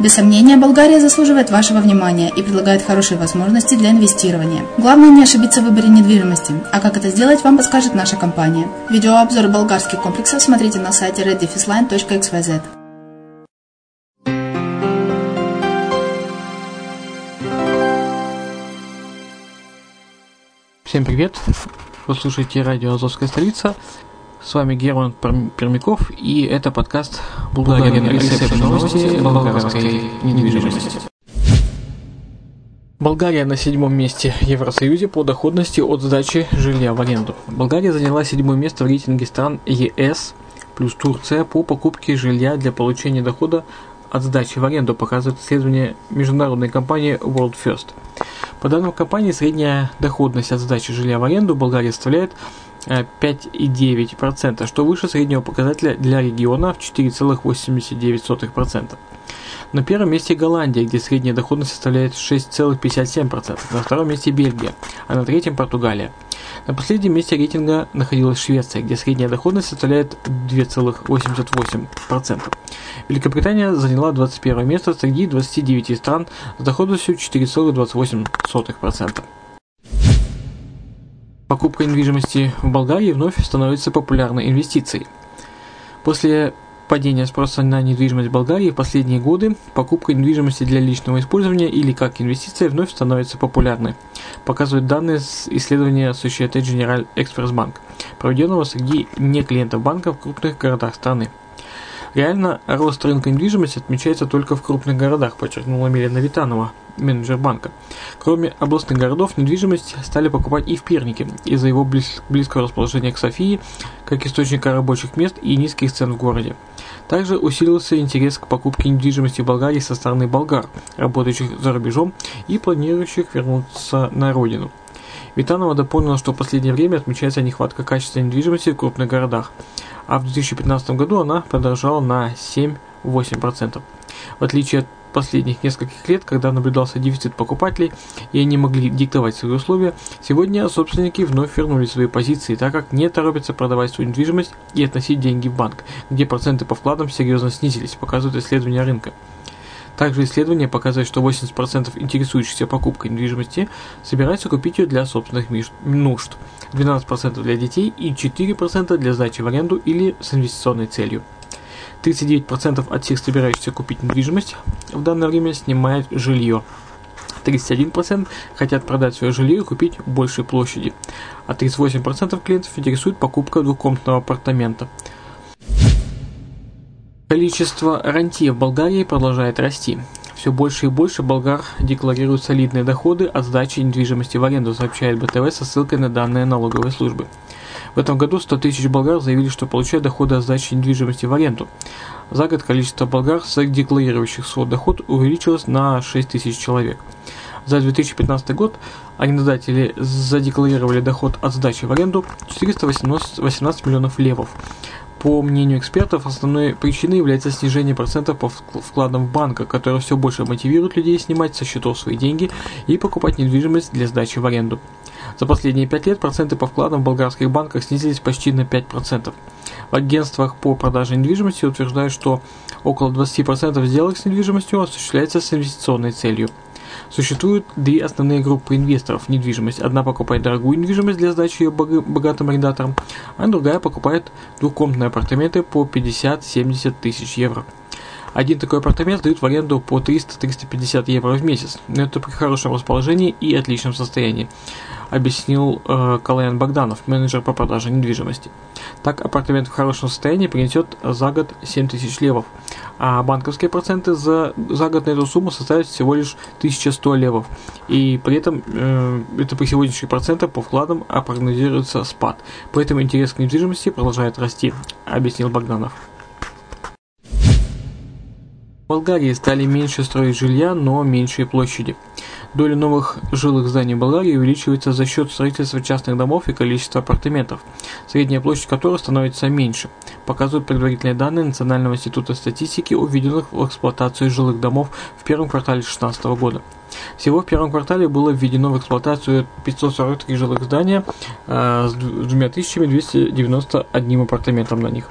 Без сомнения, Болгария заслуживает вашего внимания и предлагает хорошие возможности для инвестирования. Главное не ошибиться в выборе недвижимости, а как это сделать, вам подскажет наша компания. Видеообзор болгарских комплексов смотрите на сайте reddefisline.xyz. Всем привет! Вы слушаете радио «Азовская столица». С вами Герман Пермяков, и это подкаст «Булгарин Ресепшн новости болгарской недвижимости». Болгария на седьмом месте в Евросоюзе по доходности от сдачи жилья в аренду. Болгария заняла седьмое место в рейтинге стран ЕС плюс Турция по покупке жилья для получения дохода от сдачи в аренду, показывает исследование международной компании World First. По данным компании, средняя доходность от сдачи жилья в аренду в Болгарии составляет 5,9%, что выше среднего показателя для региона в 4,89%. На первом месте Голландия, где средняя доходность составляет 6,57%. На втором месте Бельгия, а на третьем Португалия. На последнем месте рейтинга находилась Швеция, где средняя доходность составляет 2,88%. Великобритания заняла 21 место среди 29 стран с доходностью 4,28%. Покупка недвижимости в Болгарии вновь становится популярной инвестицией. После падения спроса на недвижимость в Болгарии в последние годы покупка недвижимости для личного использования или как инвестиция вновь становится популярной, показывают данные с исследования Societe Generale Express Bank, проведенного среди не клиентов банка в крупных городах страны. Реально, рост рынка недвижимости отмечается только в крупных городах, подчеркнула Милена Витанова, менеджер банка. Кроме областных городов, недвижимость стали покупать и в Пернике из-за его близ, близкого расположения к Софии, как источника рабочих мест и низких цен в городе. Также усилился интерес к покупке недвижимости в Болгарии со стороны болгар, работающих за рубежом и планирующих вернуться на родину. Витанова дополнила, что в последнее время отмечается нехватка качественной недвижимости в крупных городах, а в 2015 году она подорожала на 7-8%. В отличие от последних нескольких лет, когда наблюдался дефицит покупателей и они могли диктовать свои условия, сегодня собственники вновь вернули свои позиции, так как не торопятся продавать свою недвижимость и относить деньги в банк, где проценты по вкладам серьезно снизились, показывают исследования рынка. Также исследование показывает, что 80% интересующихся покупкой недвижимости собираются купить ее для собственных нужд, 12% для детей и 4% для сдачи в аренду или с инвестиционной целью. 39% от всех собирающихся купить недвижимость в данное время снимают жилье. 31% хотят продать свое жилье и купить большей площади, а 38% клиентов интересует покупка двухкомнатного апартамента. Количество рантье в Болгарии продолжает расти. Все больше и больше болгар декларируют солидные доходы от сдачи недвижимости в аренду, сообщает БТВ со ссылкой на данные налоговой службы. В этом году 100 тысяч болгар заявили, что получают доходы от сдачи недвижимости в аренду. За год количество болгар, декларирующих свой доход, увеличилось на 6 тысяч человек. За 2015 год арендодатели задекларировали доход от сдачи в аренду 418 миллионов левов. По мнению экспертов, основной причиной является снижение процентов по вкладам в банках, которое все больше мотивирует людей снимать со счетов свои деньги и покупать недвижимость для сдачи в аренду. За последние пять лет проценты по вкладам в болгарских банках снизились почти на 5%. В агентствах по продаже недвижимости утверждают, что около 20% сделок с недвижимостью осуществляется с инвестиционной целью – Существуют две основные группы инвесторов в недвижимость. Одна покупает дорогую недвижимость для сдачи ее богатым арендаторам, а другая покупает двухкомнатные апартаменты по 50-70 тысяч евро. Один такой апартамент сдают в аренду по 300-350 евро в месяц, но это при хорошем расположении и отличном состоянии, объяснил э, Калаян Богданов, менеджер по продаже недвижимости. Так, апартамент в хорошем состоянии принесет за год 7 тысяч левов, а банковские проценты за, за год на эту сумму составят всего лишь 1100 левов, и при этом э, это при сегодняшних процентах по вкладам а прогнозируется спад. Поэтому интерес к недвижимости продолжает расти, объяснил Богданов. Болгарии стали меньше строить жилья, но меньшие площади. Доля новых жилых зданий в Болгарии увеличивается за счет строительства частных домов и количества апартаментов, средняя площадь которых становится меньше, показывают предварительные данные Национального института статистики о введенных в эксплуатацию жилых домов в первом квартале 2016 года. Всего в первом квартале было введено в эксплуатацию 543 жилых здания э, с 2291 апартаментом на них,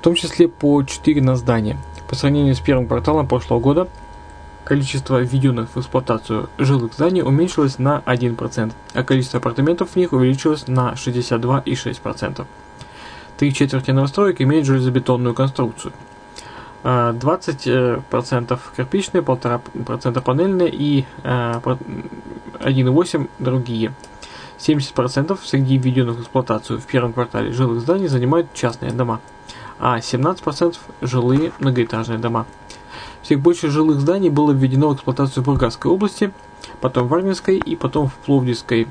в том числе по 4 на здание – по сравнению с первым кварталом прошлого года количество введенных в эксплуатацию жилых зданий уменьшилось на 1%, а количество апартаментов в них увеличилось на 62,6%. Три четверти новостроек имеют железобетонную конструкцию. 20% э, кирпичные, 1,5% панельные и 1,8% э, другие. 70% среди введенных в эксплуатацию в первом квартале жилых зданий занимают частные дома – а 17% жилые многоэтажные дома. Все больше жилых зданий было введено в эксплуатацию в Бургасской области, потом в Армянской и потом в Пловдивской.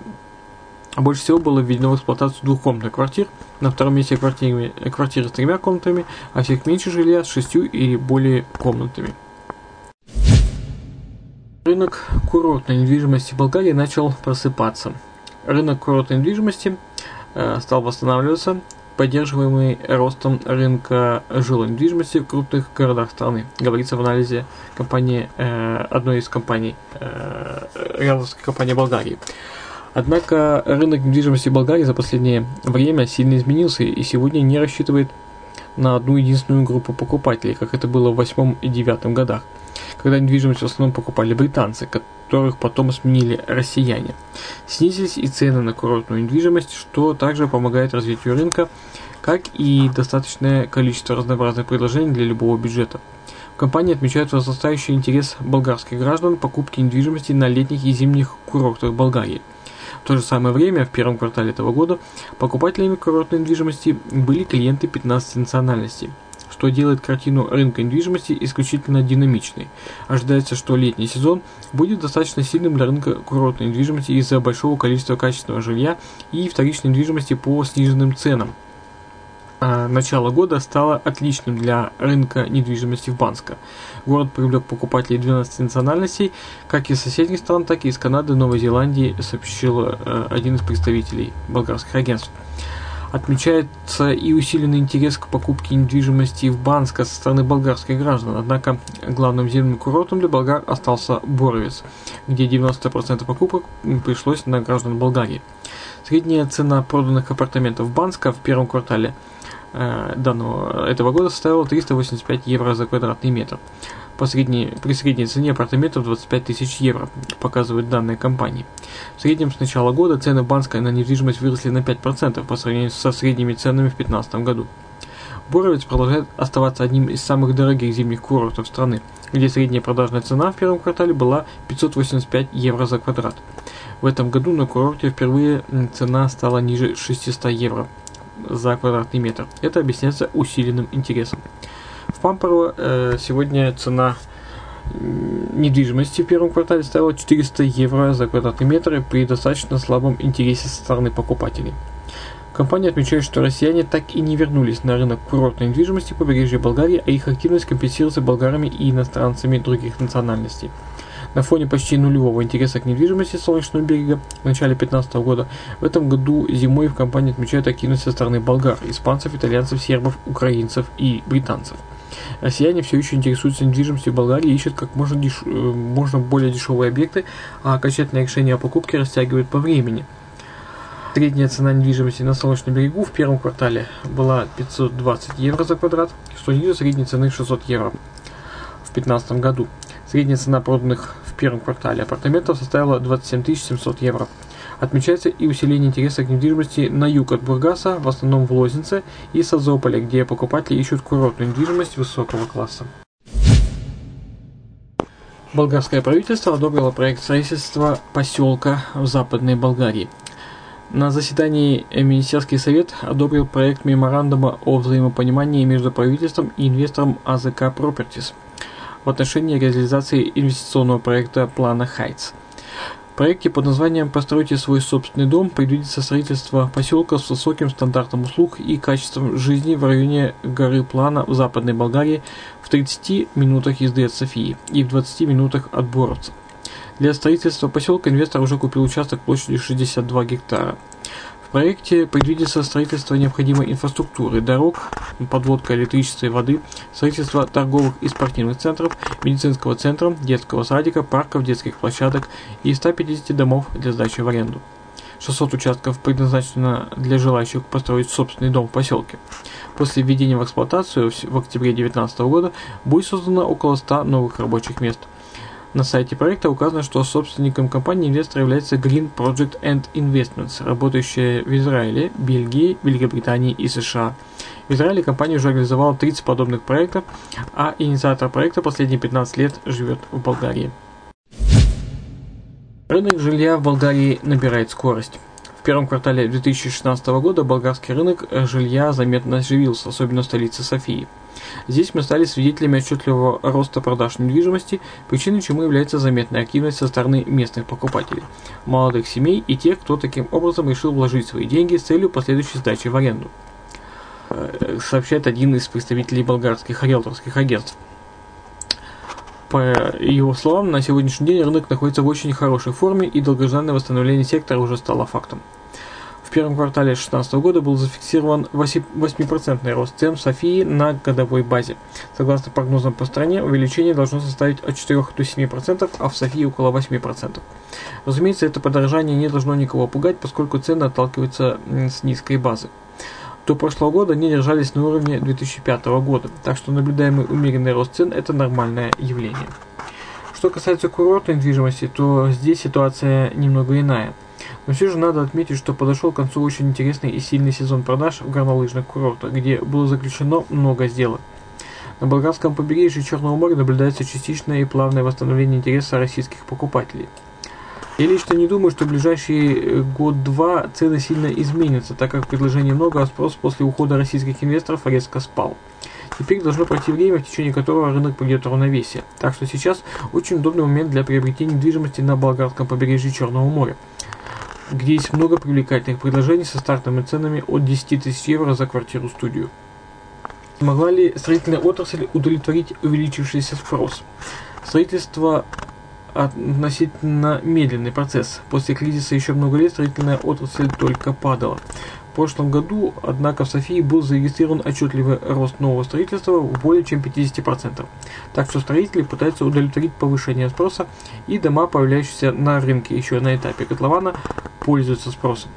Больше всего было введено в эксплуатацию двухкомнатных квартир, на втором месте квартиры, квартиры с тремя комнатами, а всех меньше жилья с шестью или более комнатами. Рынок курортной недвижимости Болгарии начал просыпаться. Рынок курортной недвижимости э, стал восстанавливаться, поддерживаемый ростом рынка жилой недвижимости в крупных городах страны, говорится в анализе компании, э, одной из компаний, э, риэлторской компании Болгарии. Однако рынок недвижимости Болгарии за последнее время сильно изменился и сегодня не рассчитывает на одну единственную группу покупателей, как это было в 8 и 9 годах – когда недвижимость в основном покупали британцы, которых потом сменили россияне. Снизились и цены на курортную недвижимость, что также помогает развитию рынка, как и достаточное количество разнообразных предложений для любого бюджета. В компании отмечают возрастающий интерес болгарских граждан покупки недвижимости на летних и зимних курортах Болгарии. В то же самое время, в первом квартале этого года, покупателями курортной недвижимости были клиенты 15 национальностей – что делает картину рынка недвижимости исключительно динамичной. Ожидается, что летний сезон будет достаточно сильным для рынка курортной недвижимости из-за большого количества качественного жилья и вторичной недвижимости по сниженным ценам. А начало года стало отличным для рынка недвижимости в Банско. Город привлек покупателей 12 национальностей, как из соседних стран, так и из Канады, Новой Зеландии, сообщил э, один из представителей болгарских агентств. Отмечается и усиленный интерес к покупке недвижимости в Банска со стороны болгарских граждан. Однако главным зимним курортом для болгар остался Боровец, где 90% покупок пришлось на граждан Болгарии. Средняя цена проданных апартаментов Банска в первом квартале данного этого года составила 385 евро за квадратный метр по средней, при средней цене апартаментов 25 тысяч евро, показывают данные компании. В среднем с начала года цены Банска на недвижимость выросли на 5% по сравнению со средними ценами в 2015 году. Боровец продолжает оставаться одним из самых дорогих зимних курортов страны, где средняя продажная цена в первом квартале была 585 евро за квадрат. В этом году на курорте впервые цена стала ниже 600 евро за квадратный метр. Это объясняется усиленным интересом. В Памперо э, сегодня цена недвижимости в первом квартале стоила 400 евро за квадратный метр при достаточно слабом интересе со стороны покупателей. Компания отмечает, что россияне так и не вернулись на рынок курортной недвижимости побережья Болгарии, а их активность компенсируется болгарами и иностранцами других национальностей. На фоне почти нулевого интереса к недвижимости Солнечного берега в начале 2015 года, в этом году зимой в компании отмечают активность со стороны болгар, испанцев, итальянцев, сербов, украинцев и британцев. Россияне все еще интересуются недвижимостью в Болгарии и ищут как можно, деш... Э, можно более дешевые объекты, а окончательное решение о покупке растягивают по времени. Средняя цена недвижимости на Солнечном берегу в первом квартале была 520 евро за квадрат, что ниже средней цены 600 евро в 2015 году. Средняя цена проданных первом квартале апартаментов составила 27 700 евро. Отмечается и усиление интереса к недвижимости на юг от Бургаса, в основном в Лознице и Созополе, где покупатели ищут курортную недвижимость высокого класса. Болгарское правительство одобрило проект строительства поселка в Западной Болгарии. На заседании Министерский совет одобрил проект меморандума о взаимопонимании между правительством и инвестором АЗК Properties в отношении реализации инвестиционного проекта плана Хайтс – в проекте под названием «Постройте свой собственный дом» предвидится строительство поселка с высоким стандартом услуг и качеством жизни в районе горы Плана в Западной Болгарии в 30 минутах езды от Софии и в 20 минутах от Боровца. Для строительства поселка инвестор уже купил участок площадью 62 гектара проекте предвидится строительство необходимой инфраструктуры, дорог, подводка электричества и воды, строительство торговых и спортивных центров, медицинского центра, детского садика, парков, детских площадок и 150 домов для сдачи в аренду. 600 участков предназначено для желающих построить собственный дом в поселке. После введения в эксплуатацию в октябре 2019 года будет создано около 100 новых рабочих мест – на сайте проекта указано, что собственником компании инвестора является Green Project and Investments, работающая в Израиле, Бельгии, Великобритании и США. В Израиле компания уже организовала 30 подобных проектов, а инициатор проекта последние 15 лет живет в Болгарии. Рынок жилья в Болгарии набирает скорость. В первом квартале 2016 года болгарский рынок жилья заметно оживился, особенно в столице Софии. Здесь мы стали свидетелями отчетливого роста продаж недвижимости, причиной чему является заметная активность со стороны местных покупателей, молодых семей и тех, кто таким образом решил вложить свои деньги с целью последующей сдачи в аренду, э, сообщает один из представителей болгарских риэлторских агентств. По его словам, на сегодняшний день рынок находится в очень хорошей форме и долгожданное восстановление сектора уже стало фактом. В первом квартале 2016 года был зафиксирован 8% рост цен в Софии на годовой базе. Согласно прогнозам по стране, увеличение должно составить от 4 до 7%, а в Софии около 8%. Разумеется, это подорожание не должно никого пугать, поскольку цены отталкиваются с низкой базы. До прошлого года они держались на уровне 2005 года, так что наблюдаемый умеренный рост цен – это нормальное явление. Что касается курортной недвижимости, то здесь ситуация немного иная. Но все же надо отметить, что подошел к концу очень интересный и сильный сезон продаж в горнолыжных курортах, где было заключено много сделок. На болгарском побережье Черного моря наблюдается частичное и плавное восстановление интереса российских покупателей – я лично не думаю, что в ближайший э, год-два цены сильно изменятся, так как предложений много, а спрос после ухода российских инвесторов резко спал. Теперь должно пройти время, в течение которого рынок придет в равновесие. Так что сейчас очень удобный момент для приобретения недвижимости на болгарском побережье Черного моря, где есть много привлекательных предложений со стартовыми ценами от 10 тысяч евро за квартиру-студию. Могла ли строительная отрасль удовлетворить увеличившийся спрос? Строительство относительно медленный процесс. После кризиса еще много лет строительная отрасль только падала. В прошлом году, однако, в Софии был зарегистрирован отчетливый рост нового строительства в более чем 50%. Так что строители пытаются удовлетворить повышение спроса, и дома, появляющиеся на рынке еще на этапе котлована, пользуются спросом.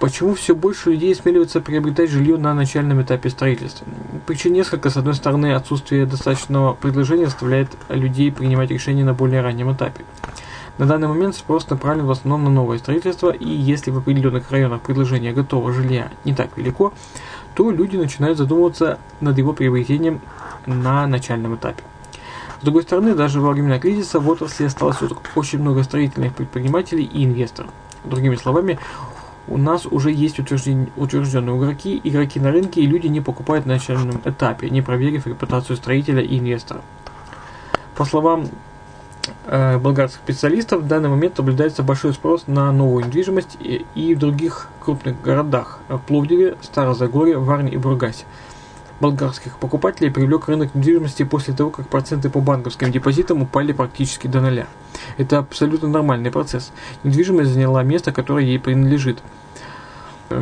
Почему все больше людей смеливаются приобретать жилье на начальном этапе строительства? Причин несколько. С одной стороны, отсутствие достаточного предложения заставляет людей принимать решения на более раннем этапе. На данный момент спрос направлен в основном на новое строительство, и если в определенных районах предложение готового жилья не так велико, то люди начинают задумываться над его приобретением на начальном этапе. С другой стороны, даже во времена кризиса в отрасли осталось очень много строительных предпринимателей и инвесторов. Другими словами, у нас уже есть утвержденные игроки, игроки на рынке, и люди не покупают на начальном этапе, не проверив репутацию строителя и инвестора. По словам э, болгарских специалистов, в данный момент наблюдается большой спрос на новую недвижимость и, и в других крупных городах – Пловдиве, Старозагоре, Варне и Бургасе. Болгарских покупателей привлек рынок недвижимости после того, как проценты по банковским депозитам упали практически до нуля. Это абсолютно нормальный процесс. Недвижимость заняла место, которое ей принадлежит –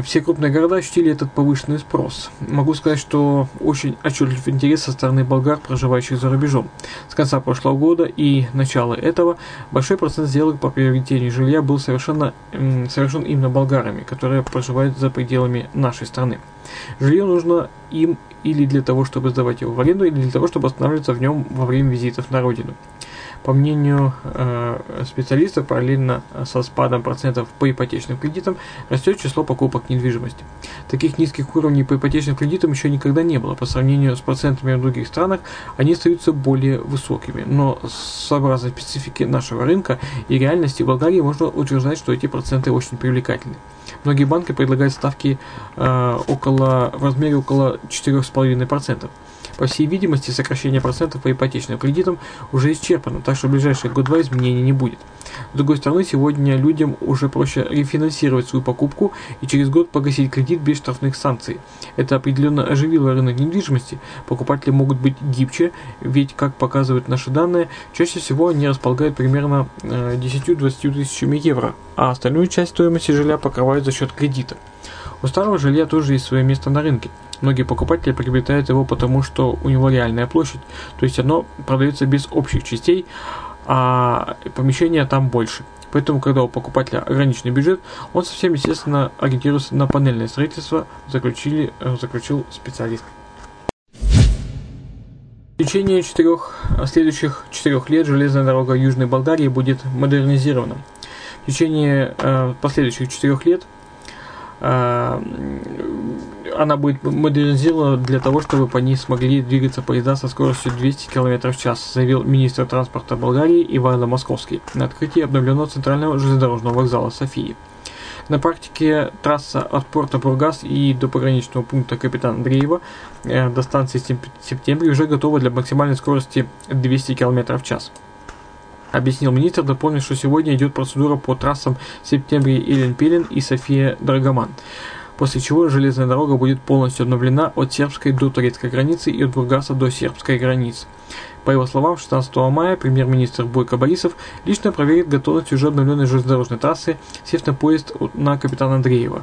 все крупные города ощутили этот повышенный спрос. Могу сказать, что очень отчетлив интерес со стороны болгар, проживающих за рубежом. С конца прошлого года и начала этого большой процент сделок по приобретению жилья был совершенно, совершен именно болгарами, которые проживают за пределами нашей страны. Жилье нужно им или для того, чтобы сдавать его в аренду, или для того, чтобы останавливаться в нем во время визитов на родину. По мнению э, специалистов, параллельно со спадом процентов по ипотечным кредитам растет число покупок недвижимости. Таких низких уровней по ипотечным кредитам еще никогда не было. По сравнению с процентами в других странах, они остаются более высокими. Но сообразно специфике нашего рынка и реальности в Болгарии можно утверждать, что эти проценты очень привлекательны. Многие банки предлагают ставки э, около, в размере около 4,5%. По всей видимости, сокращение процентов по ипотечным кредитам уже исчерпано, так что в ближайшие год-два изменений не будет. С другой стороны, сегодня людям уже проще рефинансировать свою покупку и через год погасить кредит без штрафных санкций. Это определенно оживило рынок недвижимости. Покупатели могут быть гибче, ведь, как показывают наши данные, чаще всего они располагают примерно 10-20 э, тысячами евро, а остальную часть стоимости жилья покрывают за счет кредита. У старого жилья тоже есть свое место на рынке. Многие покупатели приобретают его потому, что у него реальная площадь, то есть оно продается без общих частей, а помещения там больше. Поэтому, когда у покупателя ограниченный бюджет, он совсем естественно ориентируется на панельное строительство, заключили, э, заключил специалист. В течение четырех, следующих четырех лет железная дорога Южной Болгарии будет модернизирована. В течение э, последующих четырех лет э, она будет модернизирована для того, чтобы по ней смогли двигаться поезда со скоростью 200 км в час, заявил министр транспорта Болгарии Иван Московский на открытии обновленного центрального железнодорожного вокзала Софии. На практике трасса от порта Бургас и до пограничного пункта Капитан Андреева э, до станции Сентябрь уже готова для максимальной скорости 200 км в час объяснил министр, дополнив, что сегодня идет процедура по трассам Сентябрь Илен-Пилен и София Драгоман после чего железная дорога будет полностью обновлена от сербской до турецкой границы и от Бургаса до сербской границы. По его словам, 16 мая премьер-министр Бойко Борисов лично проверит готовность уже обновленной железнодорожной трассы, сев на поезд на капитана Андреева.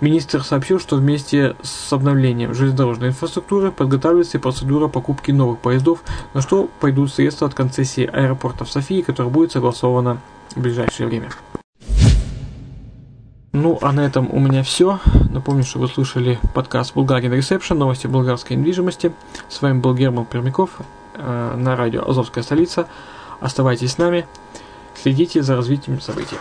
Министр сообщил, что вместе с обновлением железнодорожной инфраструктуры подготавливается и процедура покупки новых поездов, на что пойдут средства от концессии аэропорта в Софии, которая будет согласована в ближайшее время. Ну, а на этом у меня все. Напомню, что вы слушали подкаст «Булгарин Ресепшн», новости болгарской недвижимости. С вами был Герман Пермяков э, на радио «Азовская столица». Оставайтесь с нами, следите за развитием событий.